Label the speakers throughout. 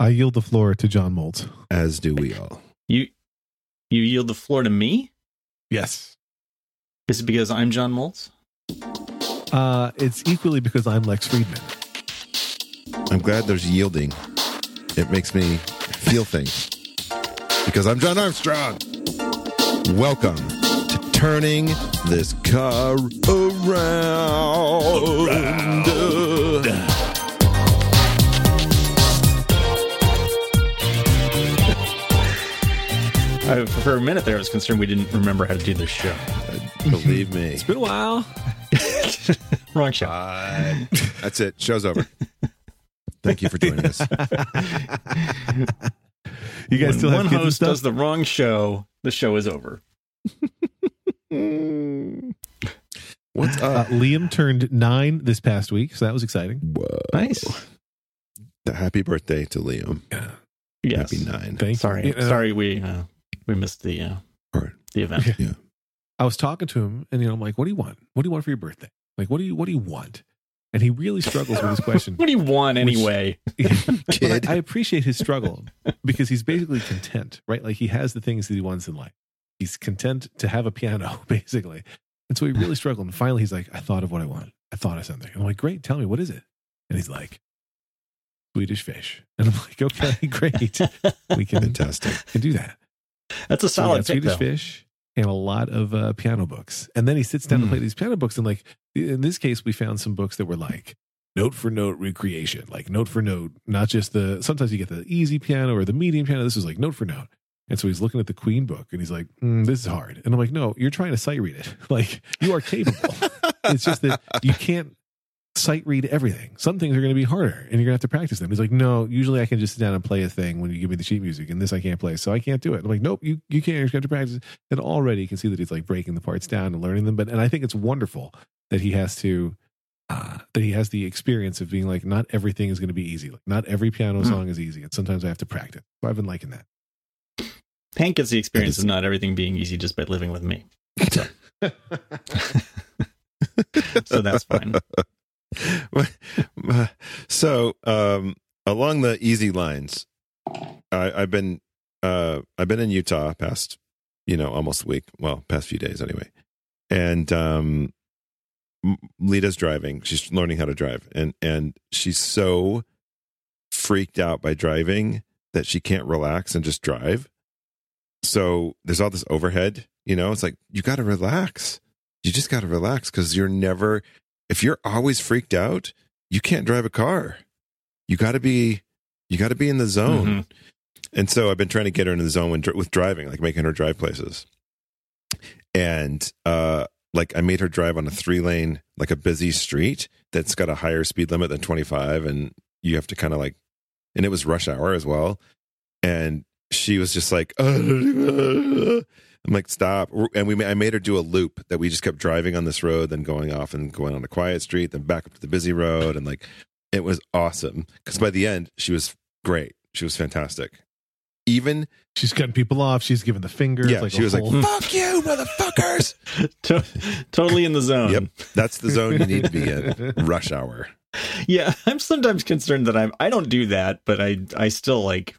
Speaker 1: I yield the floor to John Moltz.
Speaker 2: As do we all.
Speaker 3: You you yield the floor to me?
Speaker 1: Yes.
Speaker 3: Is it because I'm John Moltz?
Speaker 1: Uh, it's equally because I'm Lex Friedman.
Speaker 2: I'm glad there's yielding. It makes me feel things. Because I'm John Armstrong. Welcome to turning this car around.
Speaker 3: I, for a minute there, I was concerned we didn't remember how to do this show.
Speaker 2: Believe me.
Speaker 1: It's been a while.
Speaker 3: Wrong show.
Speaker 2: Uh, that's it. Show's over. Thank you for joining us.
Speaker 1: You guys
Speaker 3: when
Speaker 1: still have
Speaker 3: one host does the wrong show, the show is over.
Speaker 2: What's
Speaker 1: Uh,
Speaker 2: up?
Speaker 1: Liam turned nine this past week, so that was exciting.
Speaker 2: Whoa.
Speaker 3: Nice.
Speaker 2: Happy birthday to Liam.
Speaker 3: Yes.
Speaker 2: Happy nine.
Speaker 1: Thank you.
Speaker 3: Sorry,
Speaker 1: You know,
Speaker 3: sorry, we uh, we missed the uh,
Speaker 2: Alright.
Speaker 3: the event.
Speaker 1: yeah I was talking to him, and you know, I'm like, "What do you want? What do you want for your birthday? Like, what do you what do you want?" And he really struggles with his question.
Speaker 3: What do you want anyway?
Speaker 1: But
Speaker 2: Kid.
Speaker 1: I, I appreciate his struggle because he's basically content, right? Like he has the things that he wants in life. He's content to have a piano, basically. And so he really struggled. And finally, he's like, I thought of what I want. I thought of something. I'm like, great. Tell me, what is it? And he's like, Swedish fish. And I'm like, okay, great. We can,
Speaker 2: Fantastic.
Speaker 1: can do that.
Speaker 3: That's a solid
Speaker 1: got
Speaker 3: pick,
Speaker 1: Swedish
Speaker 3: though.
Speaker 1: fish and a lot of uh, piano books. And then he sits down to
Speaker 3: Mm.
Speaker 1: play these piano books. And like in this case, we found some books that were like note for note recreation, like note for note, not just the. Sometimes you get the easy piano or the medium piano. This was like note for note. And so he's looking at the Queen book and he's like, mm, "This is hard." And I'm like, "No, you're trying to sight read it. Like you are capable. it's just that you can't." Sight read everything. Some things are going to be harder, and you're going to have to practice them. He's like, no, usually I can just sit down and play a thing when you give me the sheet music, and this I can't play, so I can't do it. I'm like, nope, you you can't. You're going to practice. And already you can see that he's like breaking the parts down and learning them. But and I think it's wonderful that he has to uh, that he has the experience of being like, not everything is going to be easy. Like, not every piano
Speaker 3: Hmm.
Speaker 1: song is easy, and sometimes I have to practice. So I've been liking that.
Speaker 3: Hank gets the experience of not everything being easy just by living with me. So that's fine.
Speaker 2: so um along the easy lines I, i've been uh i've been in utah past you know almost a week well past few days anyway. And um lita's driving. She's learning how to drive. And and she's so freaked out by driving that she can't relax and just drive. So there's all this overhead you know? It's like you got to relax. You just got to relax because you're never if you're always freaked out, you can't drive a car. You got to be, you got to be in the zone.
Speaker 3: Mhm.
Speaker 2: And so I've been trying to get her in the zone with, with driving, like making her drive places. And uh, like I made her drive on a three lane, like a busy street that's got a higher speed limit than 25, and you have to kind of like, and it was rush hour as well. And she was just like, I'm like, stop. And we, I made her do a loop that we just kept driving on this road, then going off and going on a quiet street, then back up to the busy road. And like, it was awesome. Cause by the end, she was great. She was fantastic. Even,
Speaker 1: She's cutting people off. She's giving the finger.
Speaker 2: Yeah,
Speaker 1: like
Speaker 2: she
Speaker 1: a
Speaker 2: was like, fuck you, motherfuckers.
Speaker 3: To- totally in the zone.
Speaker 2: Yep. That's the zone you need to be in. Rush hour.
Speaker 3: Yeah, I'm sometimes concerned that I'm. I don't do that, but I. I still like.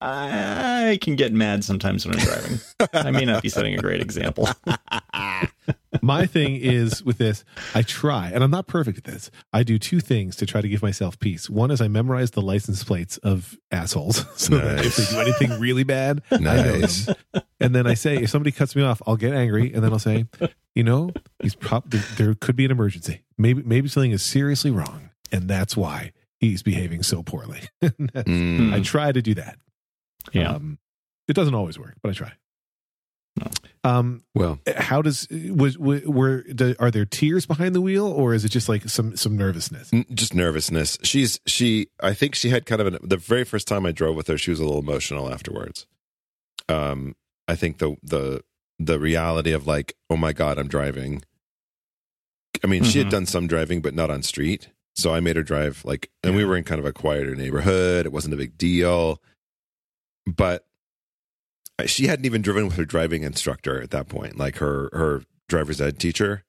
Speaker 3: I can get mad sometimes when I'm driving. I may not be setting a great example.
Speaker 1: My thing is with this, I try, and I'm not perfect at this. I do two things to try to give myself peace. One is I memorize the license plates of assholes, so that if they do anything really bad, I know
Speaker 2: Nice.
Speaker 1: them. And then I say, if somebody cuts me off, I'll get angry, and then I'll say, you know, he's probably there could be an emergency. Maybe maybe something is seriously wrong, and that's why he's behaving so poorly.
Speaker 2: Mm.
Speaker 1: I try to do that.
Speaker 3: Yeah.
Speaker 1: Um, it doesn't always work, but I try.
Speaker 3: No.
Speaker 1: Um,
Speaker 2: Well,
Speaker 1: how does was were, were do, are there tears behind the wheel or is it just like some some nervousness
Speaker 2: N- just nervousness. She's she. I think she had kind of an. The very first time I drove with her, she was a little emotional afterwards. Um, I think the the the reality of like, oh my god, I'm driving. I mean, she had
Speaker 3: Mhm.
Speaker 2: done some driving, but not on street. So I made her drive like, and we were in kind of a quieter neighborhood. It wasn't a big deal, but she hadn't even driven with her driving instructor at that point, like her her driver's ed teacher.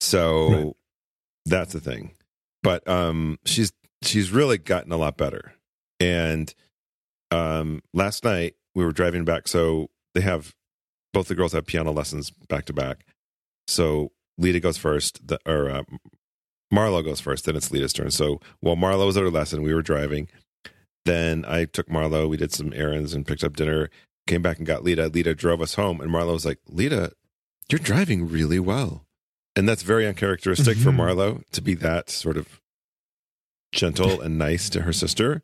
Speaker 2: So
Speaker 1: Right.
Speaker 2: that's the thing. But um, she's she's really gotten a lot better. And um, last night we were driving back. So they have both the girls have piano lessons back to back. So Lita goes first, the, or uh, Marlo goes first. Then it's Lita's turn. So while Marlo was at her lesson, we were driving. Then I took Marlo. We did some errands and picked up dinner. Came back and got Lita. Lita drove us home, and Marlo was like, "Lita, you're driving really well," and that's very uncharacteristic for
Speaker 1: Mhm.
Speaker 2: Marlo to be that sort of gentle and nice to her sister.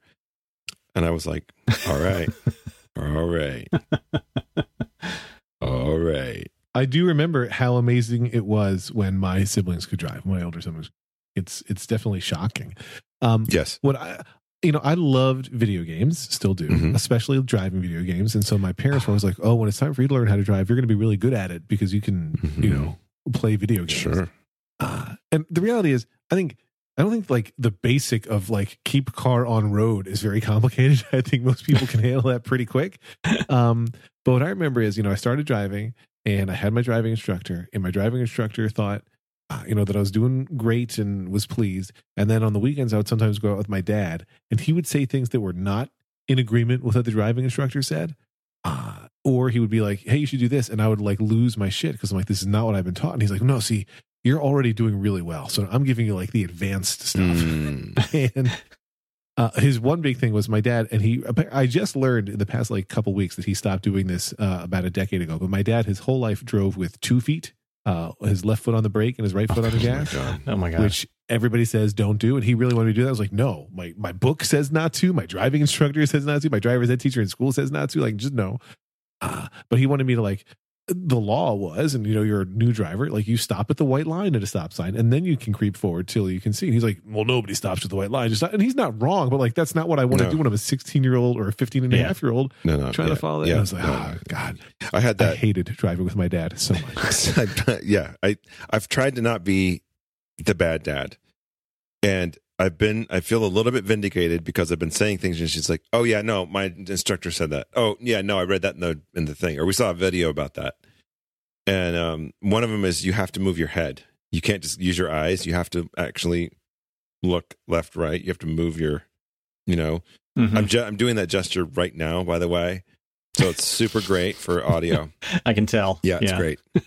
Speaker 2: And I was like, "All right, all right, all right."
Speaker 1: I do remember how amazing it was when my siblings could drive. My older siblings, it's it's definitely shocking. Um,
Speaker 2: Yes,
Speaker 1: what I you know I loved video games, still do,
Speaker 2: Mhm.
Speaker 1: especially driving video games. And so my parents were always like, "Oh, when it's time for you to learn how to drive, you're going to be really good at it because you can, you
Speaker 2: Mhm.
Speaker 1: know, play video games."
Speaker 2: sure.
Speaker 1: Uh, and the reality is, I think I don't think like the basic of like keep car on road is very complicated. I think most people can handle that pretty quick. Um, but what I remember is, you know, I started driving and I had my driving instructor, and my driving instructor thought, you know, that I was doing great and was pleased. And then on the weekends, I would sometimes go out with my dad, and he would say things that were not in agreement with what the driving instructor said. Uh, or he would be like, "Hey, you should do this," and I would like lose my shit because I'm like, "This is not what I've been taught." And he's like, "No, see, you're already doing really well, so I'm giving you like the advanced stuff."
Speaker 2: Mm.
Speaker 1: and uh, his one big thing was my dad, and he. I just learned in the past like couple weeks that he stopped doing this uh, about a decade ago. But my dad, his whole life, drove with two feet, uh, his left foot on the brake and his right foot on the gas.
Speaker 2: Oh my God.
Speaker 3: Oh my gosh.
Speaker 1: which everybody says don't do. And he really wanted me to do that. I was like, no, my my book says not to. My driving instructor says not to. My driver's ed teacher in school says not to. Like, just no. Uh, but he wanted me to like. The law was, and you know, you're a new driver, like you stop at the white line at a stop sign, and then you can creep forward till you can see. And he's like, "Well, nobody stops at the white line." Just and he's not wrong, but like that's not what I want to
Speaker 2: No.
Speaker 1: do when I'm a 16 year old or a 15 and a
Speaker 3: Yeah.
Speaker 1: half year old
Speaker 2: No, no.
Speaker 1: trying
Speaker 2: yeah,
Speaker 1: to follow that.
Speaker 2: Yeah,
Speaker 1: And I was like,
Speaker 2: no,
Speaker 1: oh god,
Speaker 2: I had
Speaker 1: I
Speaker 2: that.
Speaker 1: hated driving with my dad so much.
Speaker 2: yeah, I I've tried to not be the bad dad, and I've been I feel a little bit vindicated because I've been saying things, and she's like, "Oh yeah, no, my instructor said that. Oh yeah, no, I read that in the in the thing, or we saw a video about that." And um, one of them is you have to move your head. You can't just use your eyes. You have to actually look left, right. You have to move your, you know.
Speaker 3: Mhm.
Speaker 2: I'm ju- I'm doing that gesture right now, by the way. So it's super great for audio.
Speaker 3: I can tell.
Speaker 2: Yeah, it's great.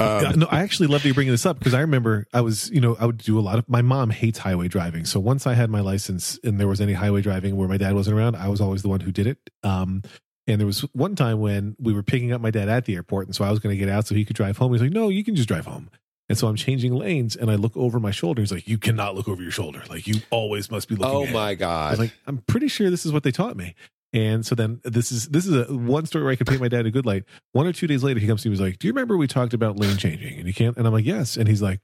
Speaker 2: Um,
Speaker 1: no, I actually love that you're bringing this up because I remember I was, you know, I would do a lot of. My mom hates highway driving, so once I had my license and there was any highway driving where my dad wasn't around, I was always the one who did it. Um, and there was one time when we were picking up my dad at the airport, and so I was going to get out so he could drive home. He's like, "No, you can just drive home." And so I'm changing lanes, and I look over my shoulder. He's like, "You cannot look over your shoulder. Like you always must be looking."
Speaker 2: oh
Speaker 1: ahead."
Speaker 2: my
Speaker 1: I
Speaker 2: god!
Speaker 1: was like, I'm pretty sure this is what they taught me. And so then this is this is a one story where I could paint my dad in a good light. One or two days later, he comes to me and was like, "Do you remember we talked about lane changing?" And he can't. And I'm like, "Yes." And he's like,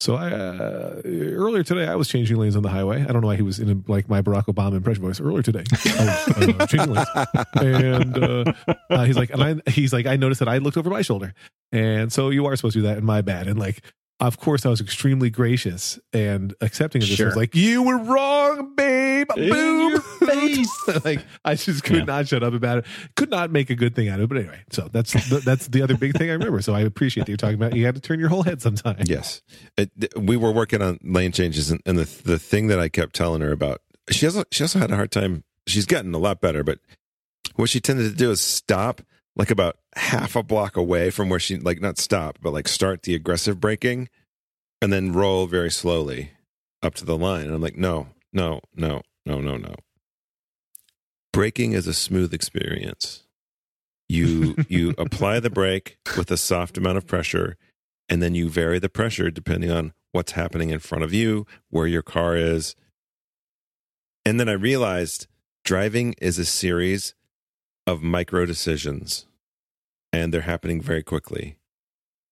Speaker 1: "So I uh, earlier today I was changing lanes on the highway. I don't know why he was in like my Barack Obama impression voice earlier today. I was uh, changing lanes." And uh, uh, he's like, and I he's like, I noticed that I looked over my shoulder, and so you are supposed to do that, and my bad. And like, of course, I was extremely gracious and accepting of this. I was like, "You were wrong, babe."
Speaker 3: In
Speaker 1: Boom.
Speaker 3: your face.
Speaker 1: like I just could
Speaker 3: Yeah.
Speaker 1: not shut up about it. Could not make a good thing out of it. But anyway, so that's the, that's the other big thing I remember. So I appreciate that you're talking about. You had to turn your whole head sometime.
Speaker 2: yes, it, we were working on lane changes, and, and the the thing that I kept telling her about, she also she also had a hard time. She's gotten a lot better, but what she tended to do is stop like about half a block away from where she like not stop, but like start the aggressive braking, and then roll very slowly up to the line. And I'm like, no, no, no, no, no, no. Braking is a smooth experience. You you apply the brake with a soft amount of pressure, and then you vary the pressure depending on what's happening in front of you, where your car is. And then I realized driving is a series of micro decisions, and they're happening very quickly.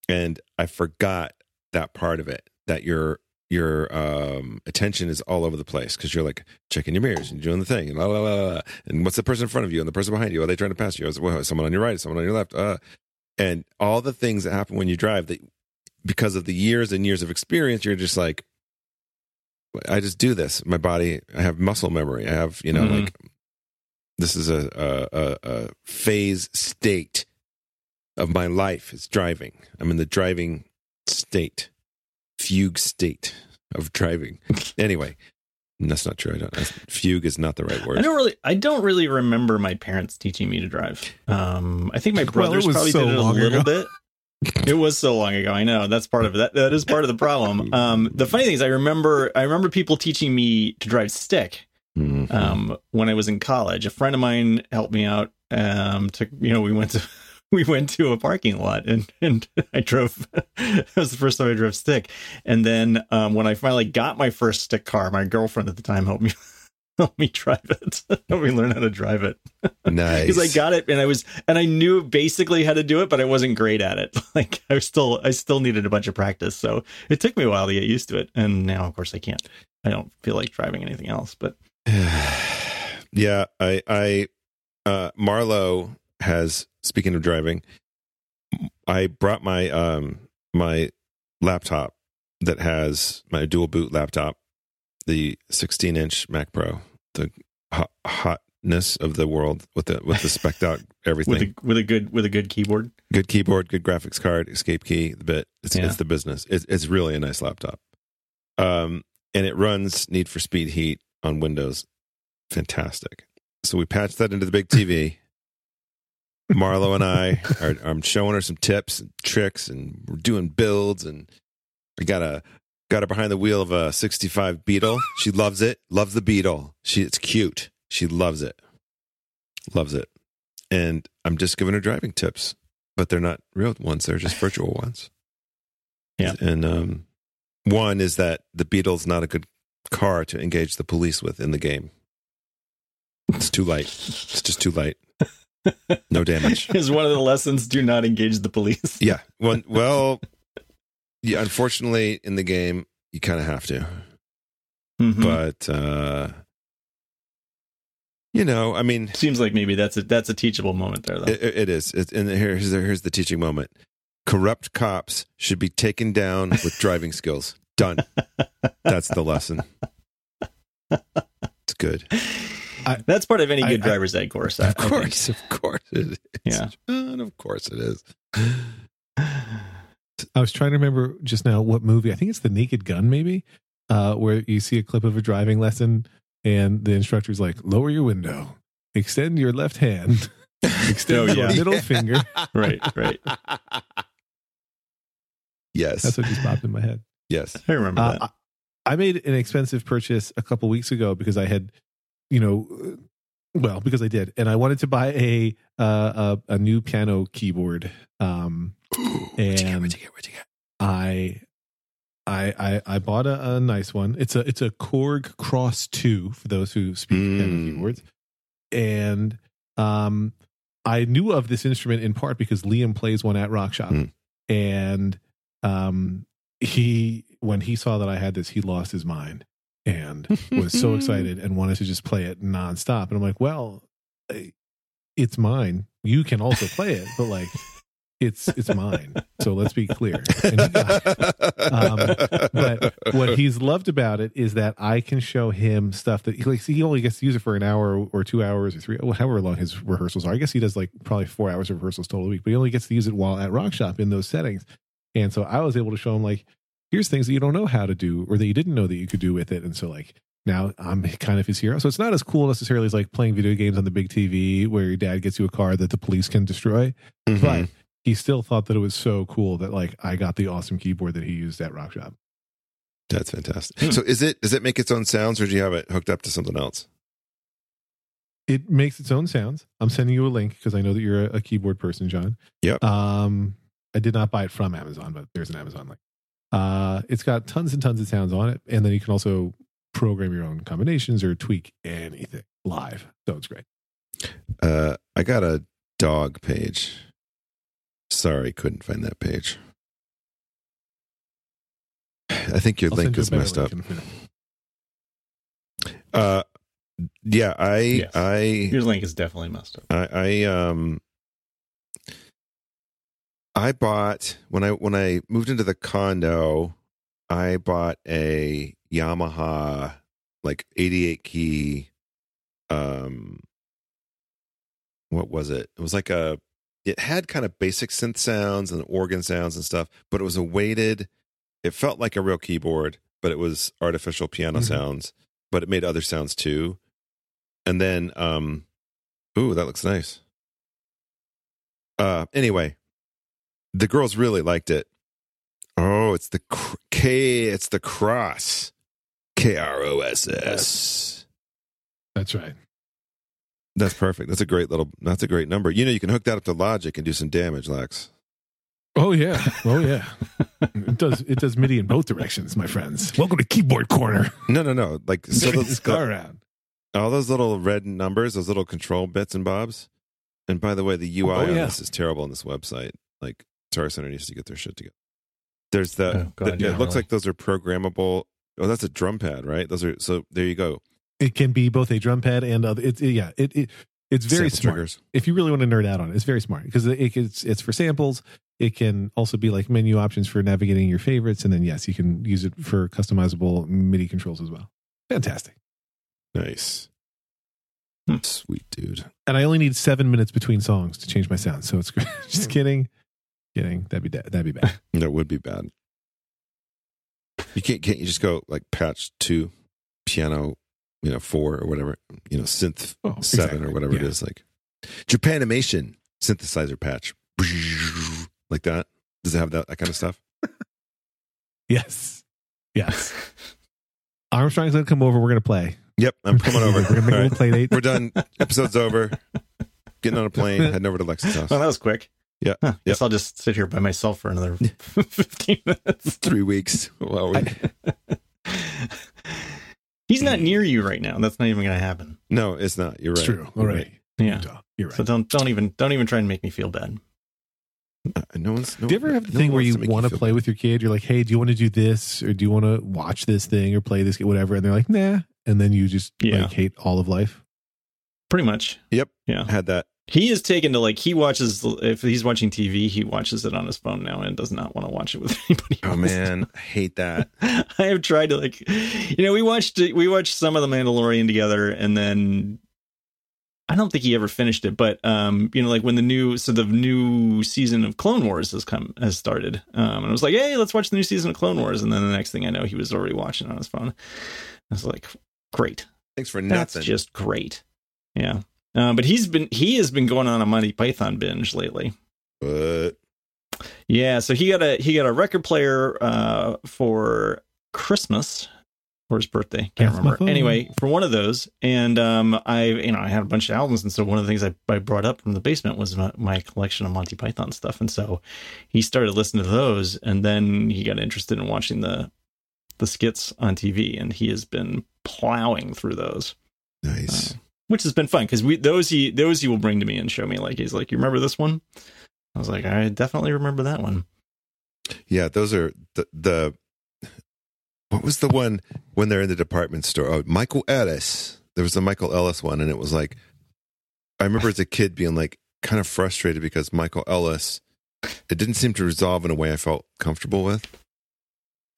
Speaker 2: And I forgot that part of it that your your um, attention is all over the place because you're like checking your mirrors and doing the thing and la, la, la, and what's the person in front of you and the person behind you? Are they trying to pass you? Is well, someone on your right? Someone on your left? Uh, and all the things that happen when you drive that because of the years and years of experience, you're just like, I just do this. My body, I have muscle memory. I have, you know,
Speaker 3: Mhm.
Speaker 2: like this is a, a, a, phase state of my life is driving. I'm in the driving state, fugue state of driving. anyway, That's not true. I don't. Fugue is not the right word.
Speaker 3: I don't really. I don't really remember my parents teaching me to drive. Um, I think my brothers
Speaker 1: was
Speaker 3: probably
Speaker 1: so
Speaker 3: did it a little
Speaker 1: ago.
Speaker 3: bit. It was so long ago. I know that's part of it. That that is part of the problem. Um, the funny thing is, I remember I remember people teaching me to drive stick.
Speaker 2: Mhm.
Speaker 3: um, when I was in college. A friend of mine helped me out. Um, to you know, we went to we went to a parking lot and and I drove. that was the first time I drove stick. And then um, when I finally got my first stick car, my girlfriend at the time helped me. Help me drive it. Help me learn how to drive it
Speaker 2: nice.
Speaker 3: because I got it and I was and I knew basically how to do it, but I wasn't great at it. Like I was still I still needed a bunch of practice, so it took me a while to get used to it. And now, of course, I can't. I don't feel like driving anything else. But
Speaker 2: yeah, I, I, uh, Marlo has. Speaking of driving, I brought my um my laptop that has my dual boot laptop, the 16 inch Mac Pro, the hot, hotness of the world with the with the specked out everything.
Speaker 3: with a with a good with a good keyboard.
Speaker 2: good keyboard, good graphics card, escape key, the bit. It's,
Speaker 3: Yeah.
Speaker 2: it's the business. It's, it's really a nice laptop. Um, and it runs Need for Speed Heat on Windows. Fantastic. So we patched that into the big TV. Marlo and I are I'm showing her some tips and tricks, and we're doing builds, and I got a got her behind the wheel of a '65 Beetle. She loves it. Loves the Beetle. She it's cute. She loves it. Loves it. And I'm just giving her driving tips but they're not real ones. They're just virtual ones.
Speaker 3: Yeah.
Speaker 2: And um, one is that the Beetle's not a good car to engage the police with in the game. It's too light. It's just too light. No damage.
Speaker 3: Is one of the lessons: do not engage the police.
Speaker 2: Yeah. Well, well yeah, unfortunately, in the game, you kind of have to.
Speaker 3: Mhm.
Speaker 2: But, uh, you know, I mean,
Speaker 3: Seems like maybe that's a that's a teachable moment there, though.
Speaker 2: It, it is. It, and here's here's the teaching moment. Corrupt cops should be taken down with driving skills. Done. That's the lesson. It's good.
Speaker 3: that's part of any good
Speaker 1: I-
Speaker 3: driver's ed course. I- I
Speaker 2: Of
Speaker 3: think.
Speaker 2: course, of course it is.
Speaker 3: Yeah.
Speaker 2: John, of course it is.
Speaker 1: I was trying to remember just now what movie. I think it's The Naked Gun, maybe, uh, where you see a clip of a driving lesson and the instructor's like, lower your window, extend your left hand, extend
Speaker 3: Oh,
Speaker 1: your
Speaker 3: yeah.
Speaker 1: middle finger.
Speaker 3: Right, right.
Speaker 2: Yes.
Speaker 1: That's what just popped in my head.
Speaker 2: Yes.
Speaker 3: I remember
Speaker 1: Uh,
Speaker 3: that.
Speaker 1: I I made an expensive purchase a couple weeks ago because I had, you know, well, because I did, and I wanted to buy a uh, a, a new piano keyboard. Um,
Speaker 2: What'd you get?
Speaker 1: And-
Speaker 2: What'd you get? What'd you get?
Speaker 1: I, I, I, I bought a, a nice one. It's a it's a Korg Kross Two for those who speak piano
Speaker 2: Mm.
Speaker 1: keyboards, and um, I knew of this instrument in part because Liam plays one at Rock Shop,
Speaker 2: Mm.
Speaker 1: and um, he when he saw that I had this, he lost his mind and was so excited and wanted to just play it nonstop. And I'm like, well, it's mine. You can also play it, but like, it's it's mine. So let's be clear. And he got it. Um, but what he's loved about it is that I can show him stuff that he like he only gets to use it for an hour or two hours or three, however long his rehearsals are. I guess he does like probably four hours of rehearsals total a week, but he only gets to use it while at Rock Shop in those settings. And so I was able to show him like, here's things that you don't know how to do or that you didn't know that you could do with it. And so like now I'm kind of his hero. So it's not as cool necessarily as like playing video games on the big TV where your dad gets you a car that the police can destroy.
Speaker 2: Mhm.
Speaker 1: But he still thought that it was so cool that like I got the awesome keyboard that he used at Rock Shop.
Speaker 2: That's fantastic. So is it does it make its own sounds or do you have it hooked up to something else?
Speaker 1: It makes its own sounds. I'm sending you a link because I know that you're a, a keyboard person, John.
Speaker 2: Yep.
Speaker 1: Um, I did not buy it from Amazon, but there's an Amazon link. Uh, it's got tons and tons of sounds on it, and then you can also program your own combinations or tweak anything live. So it's great.
Speaker 2: Uh, I got a dog page. Sorry, couldn't find that page. I think your
Speaker 1: I'll
Speaker 2: link
Speaker 1: you
Speaker 2: is messed
Speaker 1: link
Speaker 2: up.
Speaker 1: in a minute.
Speaker 2: Uh, yeah, I,
Speaker 3: Yes.
Speaker 2: I,
Speaker 3: Your link is definitely messed up.
Speaker 2: I, I, um, I bought when I when I moved into the condo, I bought a Yamaha like 88 key. Um, what was it? It was like a. It had kind of basic synth sounds and organ sounds and stuff, but it was a weighted. It felt like a real keyboard, but it was artificial piano
Speaker 1: Mhm.
Speaker 2: sounds. but it made other sounds too. And then, um, ooh, that looks nice. Uh, anyway, the girls really liked it. Oh, it's the cr- K. It's the Kross. K R O S S.
Speaker 1: That's right.
Speaker 2: That's perfect. That's a great little. That's a great number. You know, you can hook that up to Logic and do some damage, Lex.
Speaker 1: Oh yeah. Oh yeah. it does. It does MIDI in both directions, my friends. Welcome to Keyboard Corner.
Speaker 2: No, no, no. Like so, those,
Speaker 1: car around.
Speaker 2: all those little red numbers, those little control bits and bobs. And by the way, the UI
Speaker 1: Oh,
Speaker 2: on this is terrible on this website. Like Guitar Center needs to get their shit together. There's the.
Speaker 3: Oh, God,
Speaker 2: the-
Speaker 3: yeah,
Speaker 2: it looks
Speaker 3: really.
Speaker 2: like those are programmable. Oh, that's a drum pad, right? Those are so. There you go.
Speaker 1: It can be both a drum pad and other. It's yeah. It, it it's very
Speaker 2: Sample
Speaker 1: smart.
Speaker 2: triggers.
Speaker 1: If you really want to nerd out on it, it's very smart because it, it's it's for samples. It can also be like menu options for navigating your favorites, and then yes, you can use it for customizable MIDI controls as well. Fantastic.
Speaker 2: Nice.
Speaker 3: Hmm.
Speaker 2: Sweet dude.
Speaker 1: And I only need seven minutes between songs to change my sound, so it's great. Just kidding, kidding. That'd be da- that'd be bad.
Speaker 2: That would be bad. You can't can't you just go like patch two, piano, you know, four or whatever, you know, synth
Speaker 1: Oh,
Speaker 2: seven
Speaker 1: exactly.
Speaker 2: or whatever it
Speaker 1: Yeah.
Speaker 2: is, like Japanimation synthesizer patch, like that. Does it have that that kind of stuff?
Speaker 1: Yes, yes. Armstrong's gonna come over. We're gonna play.
Speaker 2: Yep, I'm coming over.
Speaker 1: We're gonna make a
Speaker 2: right,
Speaker 1: play date.
Speaker 2: we're done. Episode's over. Getting on a plane, heading over to Lex's house.
Speaker 3: Well, that was quick.
Speaker 2: Yeah.
Speaker 3: Huh, Guess I'll just sit here by myself for another 15 minutes.
Speaker 2: Three weeks. Well, we,
Speaker 3: He's not near you right now. That's not even going to happen.
Speaker 2: no, it's not. You're right.
Speaker 1: It's true.
Speaker 2: You're
Speaker 1: Already.
Speaker 3: Yeah.
Speaker 1: You're right.
Speaker 3: So don't don't even don't even try and make me feel bad.
Speaker 2: Uh, no one's. No,
Speaker 1: do you ever have the
Speaker 2: no
Speaker 1: thing where you want to play
Speaker 2: bad.
Speaker 1: with your kid? You're like, hey, do you want to do this or do you want to watch this thing or play this whatever? And they're like, nah. And then you just
Speaker 3: Yeah.
Speaker 1: like hate all of life.
Speaker 3: Pretty much.
Speaker 2: Yep.
Speaker 3: Yeah.
Speaker 2: Had that.
Speaker 3: He is taken to like he watches if he's watching TV, he watches it on his phone now and does not want to watch it with anybody.
Speaker 2: Oh
Speaker 3: else.
Speaker 2: man, I hate that.
Speaker 3: I have tried to like, you know, we watched we watched some of the Mandalorian together, and then I don't think he ever finished it. But um, you know, like when the new so the new season of Clone Wars has come has started, um, and I was like, hey, let's watch the new season of Clone Wars, and then the next thing I know, he was already watching it on his phone. I was like, great,
Speaker 2: Thanks for
Speaker 3: that's
Speaker 2: nothing.
Speaker 3: just great, yeah. Uh, but he's been he has been going on a Monty Python binge lately.
Speaker 2: but
Speaker 3: Yeah, so he got a he got a record player uh, for Christmas or his birthday. Can't
Speaker 1: That's
Speaker 3: remember. Anyway, for one of those, and um, I you know I had a bunch of albums, and so one of the things I, I brought up from the basement was my, my collection of Monty Python stuff, and so he started listening to those, and then he got interested in watching the the skits on TV, and he has been plowing through those
Speaker 2: nice.
Speaker 3: Which has been fun because we those he those he will bring to me and show me like he's like you remember this one i was like i definitely remember that one
Speaker 2: Yeah, those are the the. What was the one when they're in the department store? Oh, Michael Ellis. There was the Michael Ellis one, and it was like, I remember as a kid being like kind of frustrated because Michael Ellis, it didn't seem to resolve in a way I felt comfortable with,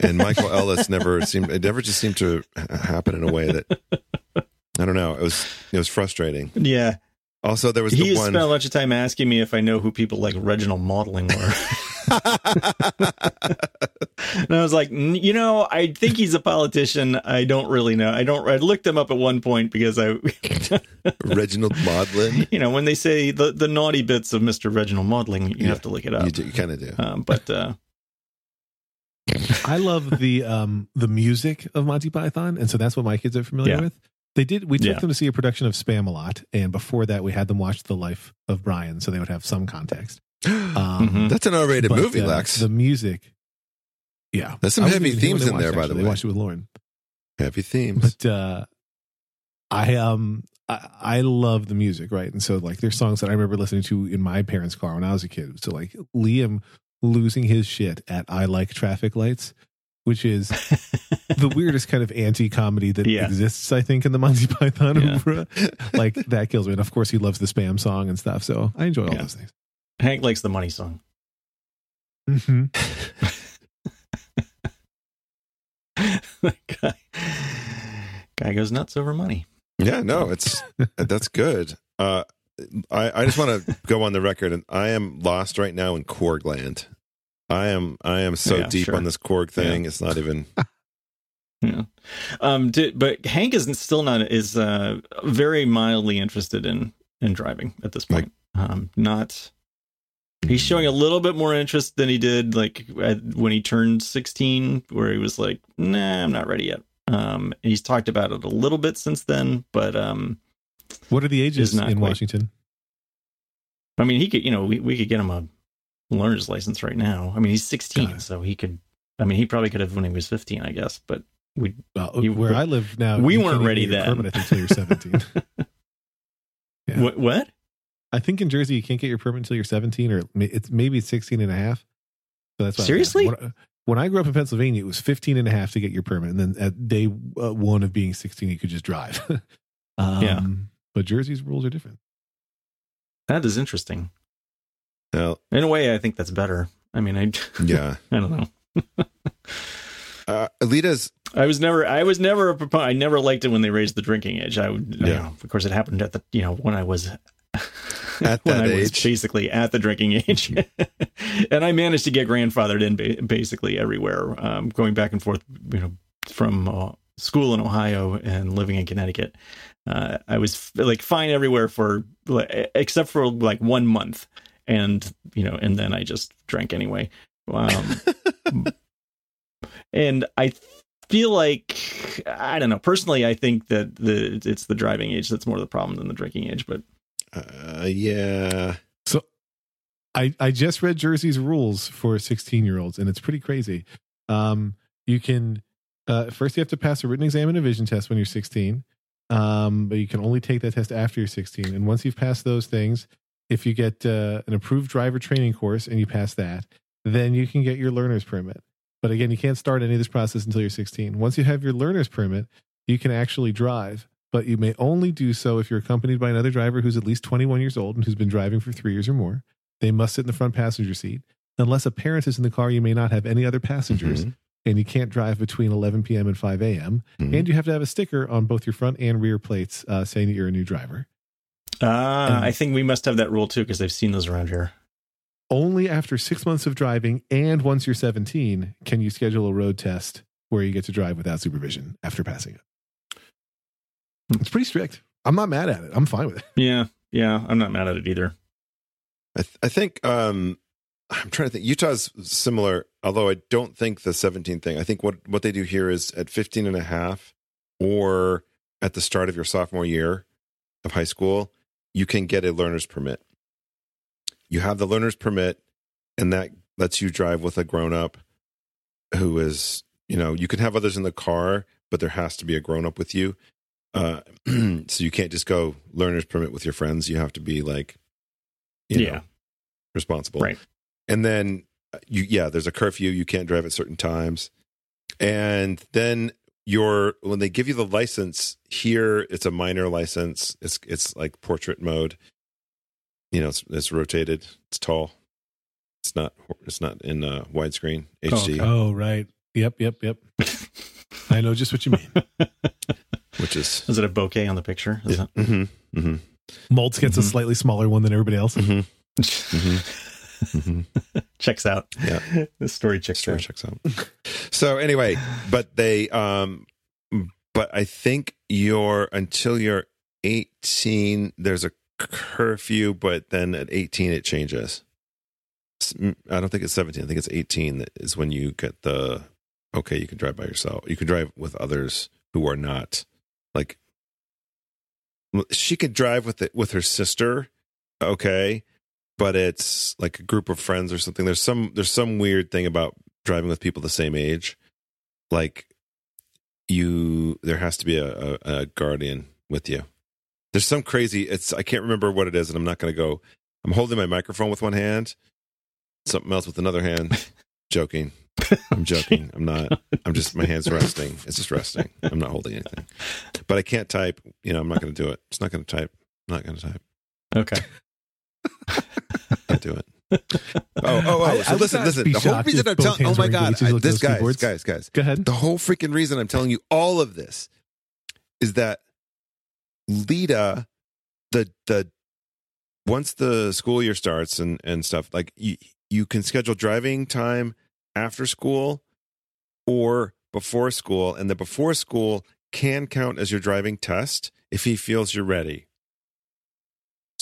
Speaker 2: and Michael Ellis never seemed. It never just seemed to happen in a way that I don't know. It was it was frustrating.
Speaker 3: yeah
Speaker 2: Also, there was
Speaker 3: he
Speaker 2: the
Speaker 3: has
Speaker 2: one.
Speaker 3: spent a bunch of time asking me if i know who people like reginald maudling were and i was like "N- you know i think he's a politician i don't really know i don't i looked him up at one point because i
Speaker 2: Reginald Maudling.
Speaker 3: you know when they say the, the naughty bits of mr reginald maudling you
Speaker 2: Yeah,
Speaker 3: have to look it up
Speaker 2: You, do- you kind of do.
Speaker 3: um, but uh
Speaker 1: I love the um the music of Monty Python, and so that's what my kids are familiar
Speaker 3: Yeah.
Speaker 1: with. They did. We took
Speaker 3: Yeah.
Speaker 1: them to see a production of Spamalot, and before that, we had them watch The Life of Brian, so they would have some context. Um,
Speaker 3: Mhm.
Speaker 2: That's an R-rated
Speaker 1: but,
Speaker 2: movie,
Speaker 1: uh,
Speaker 2: Lex.
Speaker 1: The music, yeah,
Speaker 2: There's some heavy
Speaker 1: even here when
Speaker 2: themes
Speaker 1: they
Speaker 2: in there,
Speaker 1: watched,
Speaker 2: by the way.
Speaker 1: They watched it with Lauren,
Speaker 2: Heavy themes.
Speaker 1: but uh, I um I, I love the music, right? And so like there's songs that I remember listening to in my parents' car when I was a kid. So like Liam losing his shit at "I Like Traffic Lights," which is the weirdest kind of anti-comedy that
Speaker 3: Yeah.
Speaker 1: exists, I think, in the Monty Python
Speaker 3: Yeah.
Speaker 1: opera. Like that kills me. And of course, he loves the spam song and stuff. So I enjoy all
Speaker 3: Yeah.
Speaker 1: those things.
Speaker 3: hank likes the money song
Speaker 1: hmm
Speaker 3: guy, guy goes nuts over money.
Speaker 2: yeah, no, it's that's good. Uh, I I just want to go on the record, and I am lost right now in Korg land. I am I am so
Speaker 3: Yeah,
Speaker 2: deep
Speaker 3: sure.
Speaker 2: on this Korg thing. It's not even.
Speaker 3: Yeah. Um. Did, but Hank is still not is uh very mildly interested in in driving at this point. um. Not. He's showing a little bit more interest than he did like at, when he turned 16, where he was like, "Nah, I'm not ready yet." Um. He's talked about it a little bit since then, but um.
Speaker 1: What are the ages
Speaker 3: Is not
Speaker 1: in
Speaker 3: quite-
Speaker 1: Washington?
Speaker 3: I mean, he could, you know, we, we could get him a learner's license right now. I mean, he's 16,
Speaker 1: Got
Speaker 3: so he could, I mean, he probably could have when he was 15, I guess, but we,
Speaker 1: Well,
Speaker 3: You-
Speaker 1: where I live now,
Speaker 3: we weren't ready then.
Speaker 1: Permit until you're 17. Yeah.
Speaker 3: what, what?
Speaker 1: I think in Jersey you can't get your permit until you're 17, or it's maybe it's 16 and a half. So that's why I was
Speaker 3: Seriously?
Speaker 1: When, when I grew up in Pennsylvania, it was 15 and a half to get your permit, and then at day uh, one of being 16, you could just drive. um,
Speaker 3: Yeah.
Speaker 1: but Jersey's rules are different.
Speaker 3: That is interesting.
Speaker 2: Now,
Speaker 3: In a way, I think that's better. I mean, I,
Speaker 2: yeah.
Speaker 3: I don't know.
Speaker 2: Uh, Alita's
Speaker 3: I was never, I was never a proponent. I never liked it when they raised the drinking age. I would, you
Speaker 2: Yeah.
Speaker 3: know, of course, it happened at the, you know, when I was
Speaker 2: At
Speaker 3: when
Speaker 2: that
Speaker 3: I was
Speaker 2: age.
Speaker 3: basically at the drinking age, and I managed to get grandfathered in ba- basically everywhere, um, going back and forth, you know, from uh, school in Ohio and living in Connecticut. Uh, I was f- like fine everywhere for like, except for like one month, and you know, and then I just drank anyway. Um, and I feel like I don't know. Personally, I think that the it's the driving age that's more of the problem than the drinking age. But
Speaker 2: uh, yeah.
Speaker 1: So I, I just read Jersey's rules for 16 year olds, and it's pretty crazy. Um, you can uh, first you have to pass a written exam and a vision test when you're 16, um, but you can only take that test after you're 16. And once you've passed those things, if you get uh, an approved driver training course and you pass that, then you can get your learner's permit. But again, you can't start any of this process until you're 16. Once you have your learner's permit, you can actually drive, but you may only do so if you're accompanied by another driver who's at least 21 years old and who's been driving for three years or more. They must sit in the front passenger seat. Unless a parent is in the car, you may not have any other passengers,
Speaker 2: Mhm.
Speaker 1: and you can't drive between 11 p.m. and 5 a.m.
Speaker 2: Mhm.
Speaker 1: And you have to have a sticker on both your front and rear plates uh, saying that you're a new driver.
Speaker 3: Uh,
Speaker 1: And-
Speaker 3: I think we must have that rule too because they've seen those around here.
Speaker 1: Only after six months of driving and once you're 17 can you schedule a road test where you get to drive without supervision after passing it. It's pretty strict. I'm not mad at it. I'm fine with it.
Speaker 3: Yeah, yeah, I'm not mad at it either.
Speaker 2: I, th- I think um, I'm trying to think. Utah's similar, although I don't think the 17 thing. I think what what they do here is at 15 and a half, or at the start of your sophomore year of high school, you can get a learner's permit. You have the learner's permit, and that lets you drive with a grown up who is, you know, you can have others in the car, but there has to be a grown up with you. Uh, so you can't just go learner's permit with your friends. You have to be like, you
Speaker 3: yeah,
Speaker 2: know, responsible.
Speaker 3: Right.
Speaker 2: And then uh, you yeah, there's a curfew, you can't drive at certain times. And then your when they give you the license here, it's a minor license. It's it's like portrait mode. You know, it's it's rotated, it's tall. It's not it's not in uh, widescreen HD,
Speaker 3: okay.
Speaker 1: Oh, right. Yep, yep, yep. I know just what you mean.
Speaker 2: which is
Speaker 3: is it a bouquet on the picture? Is that-
Speaker 2: hmm hmm
Speaker 1: Moltz gets a
Speaker 3: Mhm.
Speaker 1: slightly smaller one than everybody else.
Speaker 2: hmm hmm
Speaker 3: checks out.
Speaker 2: Yeah.
Speaker 3: the story checks
Speaker 2: story
Speaker 3: out.
Speaker 2: checks out. so anyway, but they um but I think you're until you're 18 there's a curfew but then at 18 it changes. Mm, I don't think it's 17. I think it's 18 that is when you get the okay, you can drive by yourself. You can drive with others who are not like she could drive with it with her sister, okay, but it's like a group of friends or something. There's some there's some weird thing about driving with people the same age. Like you there has to be a, a, a guardian with you. There's some crazy it's I can't remember what it is, and I'm not gonna go I'm holding my microphone with one hand, something else with another hand. joking. I'm joking. I'm not I'm just my hands resting. It's just resting. I'm not holding anything. But I can't type. You know, I'm not gonna do it. It's not gonna type. I'm not gonna type.
Speaker 3: Okay.
Speaker 2: I'll do it. Oh, oh, oh.
Speaker 1: I-
Speaker 2: so
Speaker 1: I
Speaker 2: listen, listen. The whole reason I'm telling, oh my God, I, this guys,
Speaker 1: keyboards.
Speaker 2: guys, guys.
Speaker 1: Go ahead.
Speaker 2: The whole freaking reason I'm telling you all of this is that Lita, the, the, once the school year starts and, and stuff, like you, you can schedule driving time after school or before school, and the before school can count as your driving test if he feels you're ready.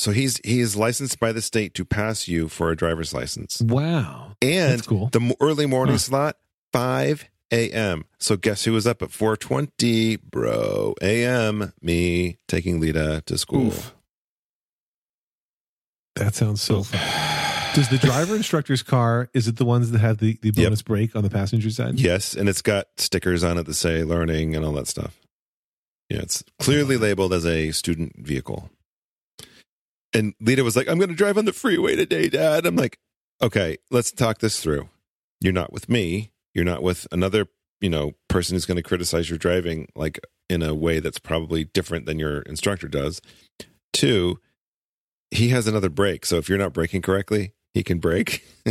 Speaker 2: So he's he is licensed by the state to pass you for a driver's license,
Speaker 1: Wow.
Speaker 2: and
Speaker 1: That's cool.
Speaker 2: the early morning
Speaker 1: Huh.
Speaker 2: slot five a.m. So guess who was up at four twenty, bro? A.m. Me taking Lita to school.
Speaker 3: Oof.
Speaker 1: That sounds so fun. Does the driver instructor's car, is it the ones that have the, the
Speaker 2: Yep.
Speaker 1: bonus brake on the passenger side?
Speaker 2: Yes, and it's got stickers on it that say learning and all that stuff. Yeah, it's clearly labeled as a student vehicle. And Lita was like, I'm going to drive on the freeway today, Dad. I'm like, okay, let's talk this through. You're not with me. You're not with another, you know, person who's going to criticize your driving like in a way that's probably different than your instructor does. Two, he has another brake. So if you're not braking correctly, he can brake.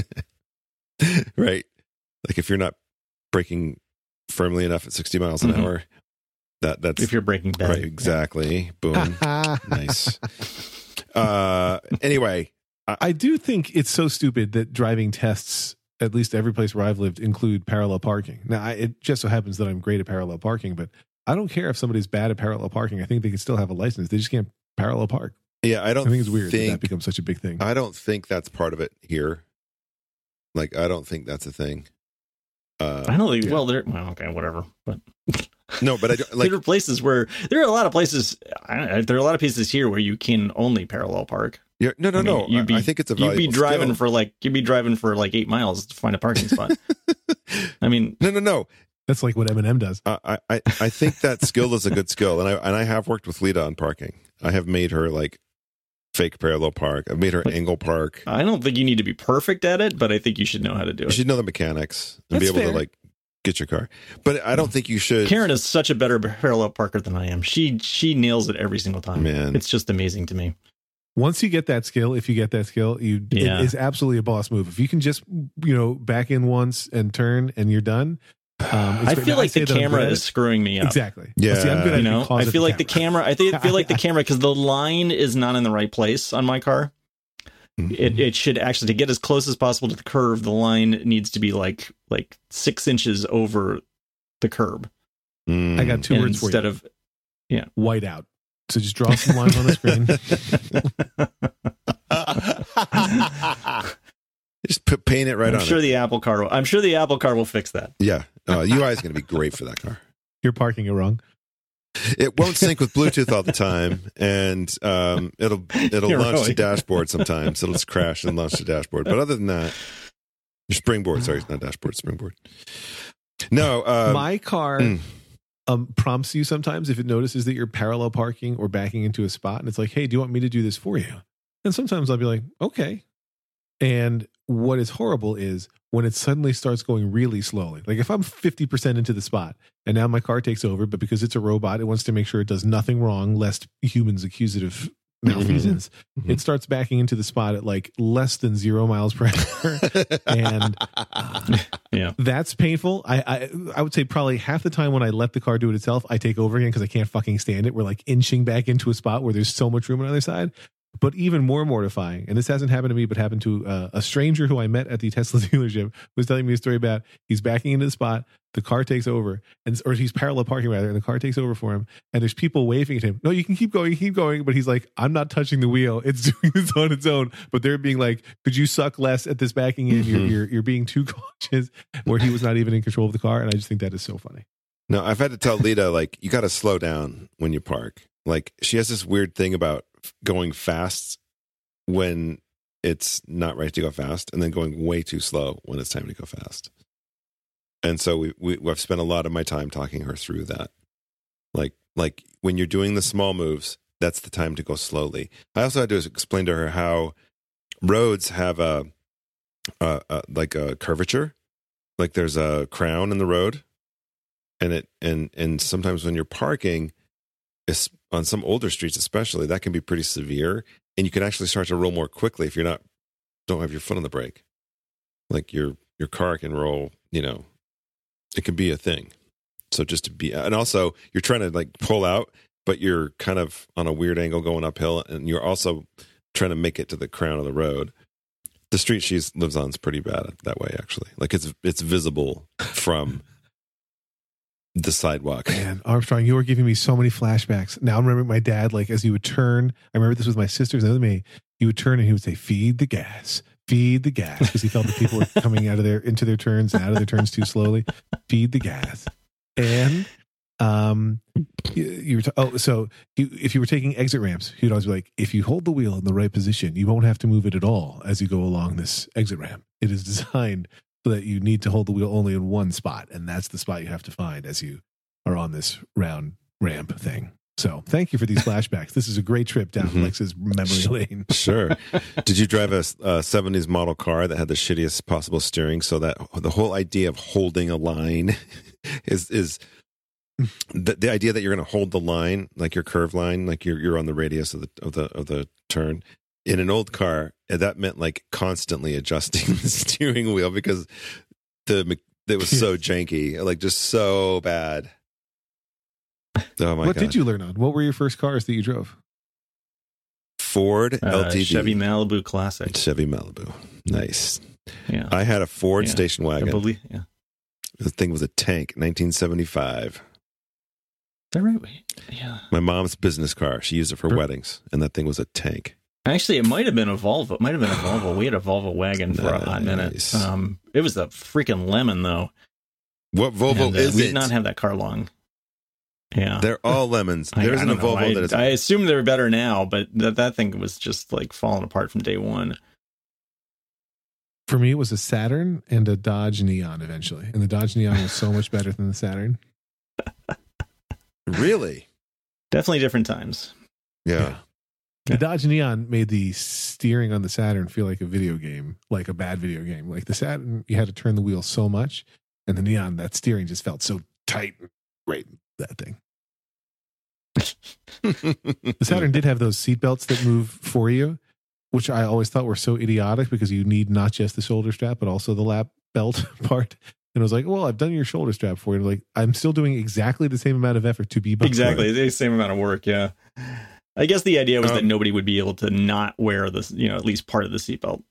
Speaker 2: right? Like if you're not braking firmly enough at 60 miles an
Speaker 3: Mhm.
Speaker 2: hour, that that's
Speaker 3: If you're breaking bad.
Speaker 2: right. Exactly. Boom. nice. Uh, anyway,
Speaker 1: I do think it's so stupid that driving tests, at least every place where I've lived, include parallel parking. Now, I, it just so happens that I'm great at parallel parking, but I don't care if somebody's bad at parallel parking. I think they can still have a license. They just can't parallel park.
Speaker 2: yeah, I
Speaker 1: I
Speaker 2: don't
Speaker 1: think it's weird that that becomes such a big thing.
Speaker 2: I don't think that's part of it here. Like, I don't think that's a thing.
Speaker 3: I
Speaker 2: Uh,
Speaker 3: don't think.
Speaker 1: Yeah.
Speaker 3: Well, there. Well, okay, whatever. But
Speaker 2: no, but I don't- like
Speaker 3: there are places where there are a lot of places. I, there are a lot of places here where you can only parallel park.
Speaker 2: you're, no, no,
Speaker 3: I mean,
Speaker 2: no.
Speaker 3: you'd
Speaker 2: I-
Speaker 3: be-
Speaker 2: I think it's a
Speaker 3: You'd be driving
Speaker 2: skill.
Speaker 3: for like you'd be driving for like eight miles to find a parking spot. I mean,
Speaker 2: no, no, no.
Speaker 1: That's like what Eminem does.
Speaker 2: I, I, I think that skill is a good skill, and I and I have worked with Lita on parking. I have made her like fake parallel park. I've made her
Speaker 3: But-
Speaker 2: angle park.
Speaker 3: I don't think you need to be perfect at it, but I think you should know how to do it.
Speaker 2: You
Speaker 3: it.
Speaker 2: should know the mechanics and be able
Speaker 1: fair.
Speaker 2: to like get your car. But I don't think you should.
Speaker 3: Karen is such a better parallel parker than I am. She she nails it every single time.
Speaker 2: Man.
Speaker 3: It's just amazing to me.
Speaker 1: Once you get that skill, if you get that skill, you
Speaker 3: Yeah.
Speaker 1: it is absolutely a boss move. If you can just you know back in once and turn and you're done. Um,
Speaker 3: I feel
Speaker 1: Now,
Speaker 3: like
Speaker 1: say
Speaker 3: the camera is screwing me up.
Speaker 1: exactly.
Speaker 2: Yeah.
Speaker 1: See, I'm good
Speaker 3: You know, I
Speaker 1: of
Speaker 3: feel like the camera. I think I feel like the camera because the line is not in the right place on my car.
Speaker 2: Mm-hmm.
Speaker 3: It it should actually to get as close as possible to the curve. The line needs to be like like six inches over the curb
Speaker 2: Mm.
Speaker 1: I got two words for
Speaker 3: instead
Speaker 1: you.
Speaker 3: of
Speaker 1: white out. So just draw some lines on the screen.
Speaker 2: Just put, paint it right
Speaker 3: I'm
Speaker 2: on
Speaker 3: sure
Speaker 2: it.
Speaker 3: the Apple car. Will, I'm sure the Apple car will fix that.
Speaker 2: yeah, uh, UI is going to be great for that car.
Speaker 1: You're parking it wrong.
Speaker 2: It won't sync with Bluetooth all the time, and um, it'll it'll
Speaker 3: Yeah,
Speaker 2: launch
Speaker 3: really.
Speaker 2: the dashboard sometimes. It'll just crash and launch the dashboard. But other than that, your springboard. Sorry, it's not dashboard. Springboard. No, um,
Speaker 1: My car
Speaker 2: mm.
Speaker 1: um, prompts you sometimes if it notices that you're parallel parking or backing into a spot, and it's like, "Hey, do you want me to do this for you?" And sometimes I'll be like, "Okay." And what is horrible is when it suddenly starts going really slowly. Like if I'm 50% into the spot and now my car takes over, but because it's a robot, it wants to make sure it does nothing wrong lest humans accuse it of malfeasance.
Speaker 2: Mhm.
Speaker 1: It starts backing into the spot at like less than zero miles per hour. and uh,
Speaker 3: Yeah.
Speaker 1: that's painful. I, I I would say probably half the time when I let the car do it itself, I take over again because I can't fucking stand it. We're like inching back into a spot where there's so much room on the other side. But even more mortifying, and this hasn't happened to me, but happened to uh, a stranger who I met at the Tesla dealership, was telling me a story about he's backing into the spot, the car takes over, and or he's parallel parking rather, and the car takes over for him, and there's people waving at him. No, you can keep going, keep going, but he's like, I'm not touching the wheel; it's doing this on its own. But they're being like, could you suck less at this backing in? You're,
Speaker 2: Mhm.
Speaker 1: you're you're being too cautious. Where he was not even in control of the car, and I just think that is so funny.
Speaker 2: No, I've had to tell Lita like you got to slow down when you park. Like she has this weird thing about going fast when it's not right to go fast, and then going way too slow when it's time to go fast. And so we, we I've spent a lot of my time talking her through that. Like like when you're doing the small moves, that's the time to go slowly. I also had to explain to her how roads have a, a, a like a curvature, like there's a crown in the road and it and and sometimes when you're parking on some older streets especially that can be pretty severe and you can actually start to roll more quickly if you're not don't have your foot on the brake. Like your your car can roll you know it can be a thing. So just to be and also you're trying to like pull out but you're kind of on a weird angle going uphill and you're also trying to make it to the crown of the road. The street she lives on is pretty bad that way actually. Like it's it's visible from the sidewalk.
Speaker 1: Man, Armstrong, you were giving me so many flashbacks. Now I'm remembering my dad, like as he would turn, I remember this with my sisters and me, he would turn and he would say, feed the gas, feed the gas. Because he felt that people were coming out of their, into their turns and out of their turns too slowly. Feed the gas. And, um, you, you were, t- oh, so you, if you were taking exit ramps, he'd always be like, if you hold the wheel in the right position, you won't have to move it at all as you go along this exit ramp. It is designed so that you need to hold the wheel only in one spot, and that's the spot you have to find as you are on this round ramp thing. So, thank you for these flashbacks. This is a great trip down
Speaker 2: Mhm.
Speaker 1: Lex's memory lane.
Speaker 2: Sure. Did you drive a, a 70s model car that had the shittiest possible steering so that the whole idea of holding a line is is the, the idea that you're going to hold the line like your curve line like you're you're on the radius of the of the of the turn in an old car and that meant like constantly adjusting the steering wheel because the it was so janky like just so bad oh my
Speaker 1: what
Speaker 2: god
Speaker 1: did you learn on? What were your first cars that you drove?
Speaker 2: ford
Speaker 3: Uh,
Speaker 2: ltd
Speaker 3: Chevy Malibu Classic.
Speaker 2: Chevy Malibu nice
Speaker 3: Yeah.
Speaker 2: I had a Ford
Speaker 3: Yeah.
Speaker 2: station
Speaker 3: I
Speaker 2: wagon.
Speaker 3: believe. Yeah.
Speaker 2: The thing was a tank, 1975.
Speaker 3: Is that right? Yeah.
Speaker 2: My mom's business car. She used it for
Speaker 1: Sure.
Speaker 2: weddings, and that thing was a tank.
Speaker 3: Actually, it might have been a Volvo. It might have been a Volvo. We had a Volvo wagon for a hot minute. Um, it was a freaking lemon, though.
Speaker 2: What Volvo
Speaker 3: And, uh,
Speaker 2: is
Speaker 3: we
Speaker 2: it?
Speaker 3: did not have that car long. Yeah.
Speaker 2: They're all lemons.
Speaker 3: I-
Speaker 2: There
Speaker 3: I
Speaker 2: isn't a. Volvo
Speaker 3: I,
Speaker 2: that is.
Speaker 3: I assume they're better now, but that that thing was just like falling apart from day one.
Speaker 1: For me, it was a Saturn and a Dodge Neon eventually. And the Dodge Neon was so much better than the Saturn.
Speaker 2: really?
Speaker 3: Definitely different times.
Speaker 2: Yeah.
Speaker 1: The Dodge Neon made the steering on the Saturn feel like a video game, like a bad video game. Like the Saturn, you had to turn the wheel so much, and the Neon, that steering just felt so tight and great. That thing. The Saturn did have those seat belts that move for you, which I always thought were so idiotic because you need not just the shoulder strap, but also the lap belt part. And I was like, well, I've done your shoulder strap for you. Like, I'm still doing exactly the same amount of effort to be.
Speaker 3: Exactly, the same amount of work. Yeah. I guess the idea was that
Speaker 2: Um,
Speaker 3: nobody would be able to not wear this, you know, at least part of the seatbelt.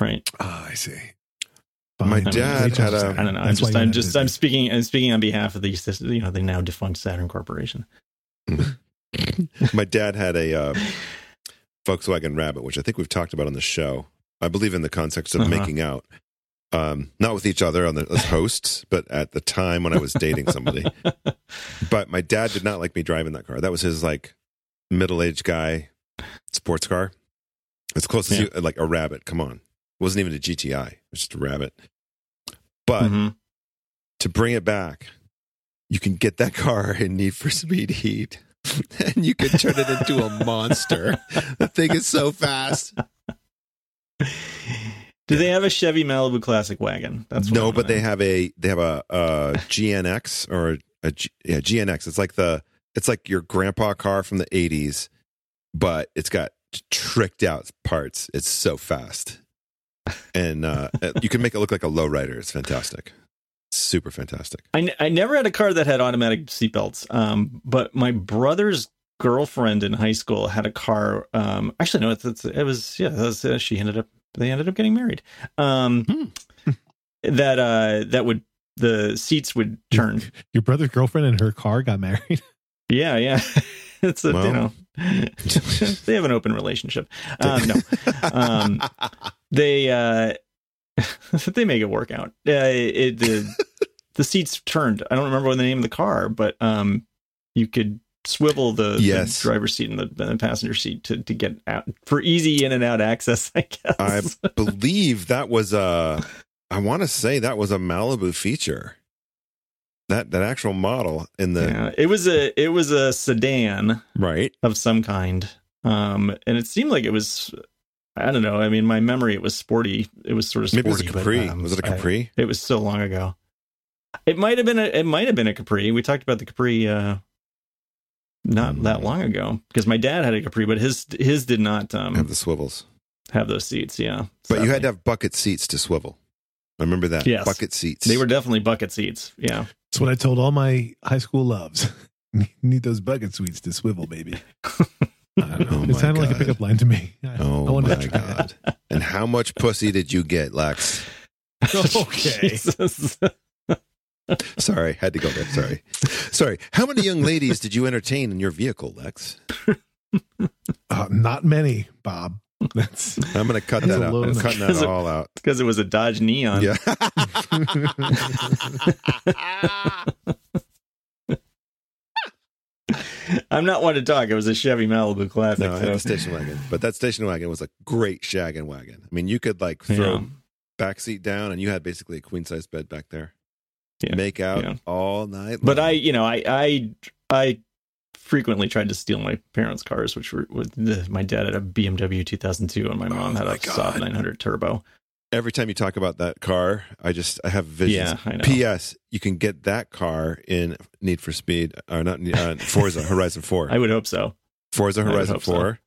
Speaker 3: Right.
Speaker 1: Ah, I see.
Speaker 2: But My
Speaker 1: Fine.
Speaker 2: dad
Speaker 1: Wait till
Speaker 2: had a-
Speaker 1: Saturn.
Speaker 3: I don't know. I'm just, I'm just. I'm speaking, I'm speaking on behalf of the, you know, the now defunct Saturn Corporation.
Speaker 2: My dad had a uh, Volkswagen Rabbit, which I think we've talked about on the show. I believe in the context of
Speaker 3: Uh-huh.
Speaker 2: making out, um, not with each other on the as hosts, but at the time when I was dating somebody. but my dad did not like me driving that car. That was his like middle-aged guy sports car. As close
Speaker 3: Yeah.
Speaker 2: you like a Rabbit. Come on, it wasn't even a GTI. It was just a Rabbit. But
Speaker 3: Mhm.
Speaker 2: to bring it back, you can get that car in Need for Speed Heat, and you can turn it into a monster. the thing is so fast.
Speaker 3: Do they have a Chevy Malibu Classic wagon? That's
Speaker 2: no, but they have a they have a, a GNX or a G, yeah GNX. It's like the it's like your grandpa car from the '80s, but it's got tricked out parts. It's so fast, and uh, you can make it look like a lowrider. It's fantastic, super fantastic.
Speaker 3: I, n- I never had a car that had automatic seatbelts, um, but my brother's girlfriend in high school had a car. Um, actually, no, it's, it's, it was yeah. It was, uh, she ended up they ended up getting married. Um,
Speaker 2: Hmm.
Speaker 3: that uh, that would the seats would turn.
Speaker 1: Your brother's girlfriend and her car got married.
Speaker 3: Yeah, yeah. it's a, you know they have an open relationship. Um, no, um, they uh, they make it work out. Uh, it the the seats turned. I don't remember the name of the car, but um, you could swivel the, the driver's seat and the, the passenger seat to, to get out for easy in and out access. I guess.
Speaker 2: I believe that was a. I want to say that was a Malibu feature. That that actual model in the
Speaker 3: yeah, it was a it was a sedan
Speaker 2: right.
Speaker 3: of some kind, um, and it seemed like it was. I don't know. I mean, my memory it was sporty. It was sort of
Speaker 2: Maybe it was
Speaker 3: sporty.
Speaker 2: a
Speaker 3: but,
Speaker 2: Capri.
Speaker 3: um,
Speaker 2: was it a Capri?
Speaker 3: It was so long ago. It might have been a. It might have been a Capri. We talked about the Capri uh, not
Speaker 2: Hmm.
Speaker 3: that long ago because my dad had a Capri, but his his did not um,
Speaker 2: have the swivels.
Speaker 3: have those seats. Yeah,
Speaker 2: But you had to have bucket seats to swivel. I remember that.
Speaker 3: Yes.
Speaker 2: Bucket seats.
Speaker 3: They were definitely bucket seats. Yeah.
Speaker 1: That's what I told all my high school loves. Need those bucket suites to swivel, baby. I.
Speaker 2: Oh
Speaker 1: it sounded like a pickup line to me. I, I
Speaker 2: Oh
Speaker 1: wanted
Speaker 2: my god! and how much pussy did you get, Lex?
Speaker 1: Okay.
Speaker 2: Sorry, had to go there. Sorry. Sorry. How many young ladies did you entertain in your vehicle, Lex?
Speaker 1: Uh, not many, Bob. That's
Speaker 2: I'm going to cut that out.
Speaker 1: low
Speaker 2: I'm cutting that all out.
Speaker 3: because it was a Dodge Neon.
Speaker 2: Yeah.
Speaker 3: I'm not one to talk. It was a Chevy Malibu Classic.
Speaker 2: no, I had
Speaker 3: so-
Speaker 2: a station wagon, but that station wagon was a great shaggin' wagon. I mean, you could like throw
Speaker 3: Yeah.
Speaker 2: back seat down, and you had basically a queen size bed back there.
Speaker 3: Yeah.
Speaker 2: Make out
Speaker 3: Yeah.
Speaker 2: all night.
Speaker 3: But. I, you know, I, I, I frequently tried to steal my parents' cars, which were with the, my dad had a BMW 2002 and my mom
Speaker 2: Oh
Speaker 3: had
Speaker 2: my
Speaker 3: a Saab 900 Turbo.
Speaker 2: every time you talk about that car, I just I have visions.
Speaker 3: Yeah, I know.
Speaker 2: P.S. You can get that car in Need for Speed or not uh, Forza Horizon Four.
Speaker 3: I would hope so.
Speaker 2: Forza Horizon
Speaker 3: hope so.
Speaker 2: Four,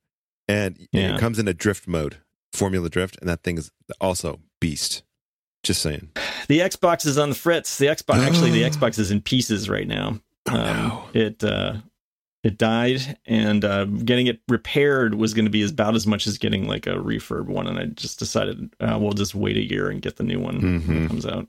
Speaker 2: and
Speaker 3: Yeah.
Speaker 2: it comes in a drift mode, Formula Drift, and that thing is also beast. Just saying.
Speaker 3: The Xbox is on the fritz. The Xbox, actually, the Xbox is in pieces right now.
Speaker 2: Oh,
Speaker 3: Um,
Speaker 2: no.
Speaker 3: It uh, it died, and uh, getting it repaired was going to be about as much as getting like a refurb one. And I just decided uh, we'll just wait a year and get the new one when
Speaker 2: Mhm.
Speaker 3: it comes out.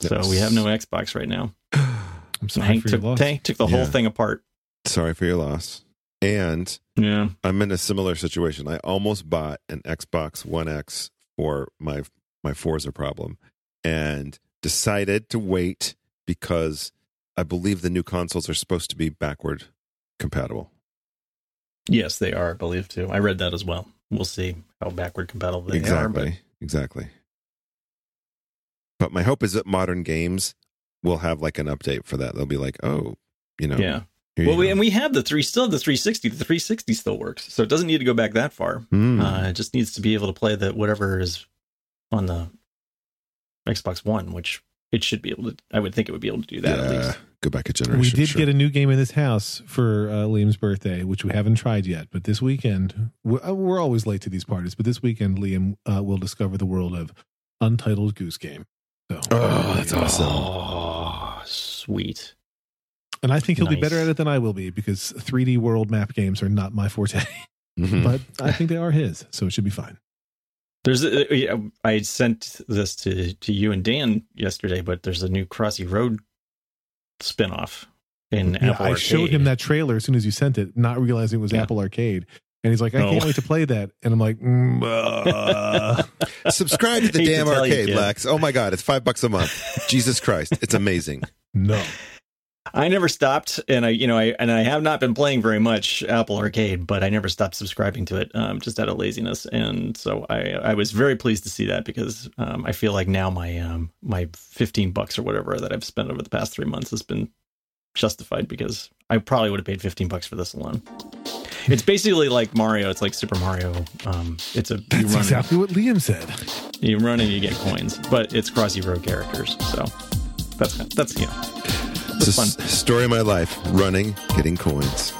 Speaker 3: So we have no Xbox right now.
Speaker 1: I'm sorry
Speaker 3: Hank
Speaker 1: for
Speaker 3: took,
Speaker 1: your loss.
Speaker 3: Hank took the whole thing apart.
Speaker 2: Sorry for your loss. And
Speaker 3: Yeah.
Speaker 2: I'm in a similar situation. I almost bought an Xbox One X for my my Forza problem, and decided to wait because I believe the new consoles are supposed to be backward compatible.
Speaker 3: Yes, they are, I believe, too. I read that as well. We'll see how backward compatible they
Speaker 2: exactly,
Speaker 3: are. But
Speaker 2: exactly. But my hope is that modern games will have like an update for that. They'll be like, oh, you know,
Speaker 3: yeah. Well,
Speaker 2: you
Speaker 3: we, and we have the three, still the 360. The 360 still works. So it doesn't need to go back that far.
Speaker 2: Hmm.
Speaker 3: Uh, it just needs to be able to play that whatever is on the Xbox One, which it should be able to. I would think it would be able to do that at least.
Speaker 2: Go back a generation.
Speaker 1: We did
Speaker 2: sure.
Speaker 1: get a new game in this house for uh, Liam's birthday, which we haven't tried yet. But this weekend, we're, uh, we're always late to these parties. But this weekend, Liam uh, will discover the world of Untitled Goose Game. So,
Speaker 2: Oh, that's awesome.
Speaker 3: Oh, sweet.
Speaker 1: And I think he'll be better at it than I will be because 3D world map games are not my forte.
Speaker 2: Mhm.
Speaker 1: but I think they are his, so it should be fine.
Speaker 3: There's a, yeah, I sent this to to you and Dan yesterday, but there's a new Crossy Road spinoff in
Speaker 1: Yeah,
Speaker 3: Apple
Speaker 1: I
Speaker 3: Arcade.
Speaker 1: showed him that trailer as soon as you sent it, not realizing it was
Speaker 3: Yeah.
Speaker 1: Apple Arcade. And he's like, I
Speaker 3: Oh.
Speaker 1: can't wait to play that. And I'm like, mm, uh.
Speaker 2: Subscribe to the
Speaker 3: Hate to
Speaker 2: damn
Speaker 3: you,
Speaker 2: arcade. Lex. Oh my god, it's five bucks a month. Jesus Christ, it's amazing.
Speaker 1: no.
Speaker 3: I never stopped, and I, you know, I and I have not been playing very much Apple Arcade, but I never stopped subscribing to it, um, just out of laziness. And so I, I was very pleased to see that because um, I feel like now my, um, my fifteen bucks or whatever that I've spent over the past three months has been justified because I probably would have paid fifteen bucks for this alone. It's basically like Mario. It's like Super Mario. Um, it's a you
Speaker 1: That's
Speaker 3: run,
Speaker 1: exactly what Liam said.
Speaker 3: you run and you get coins, but it's Crossy Road characters. So that's that's you know
Speaker 2: It's a story of my life: running, getting coins.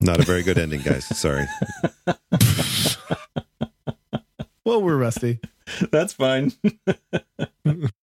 Speaker 2: Not a very good ending, guys. Sorry.
Speaker 1: well, we're rusty.
Speaker 3: That's fine.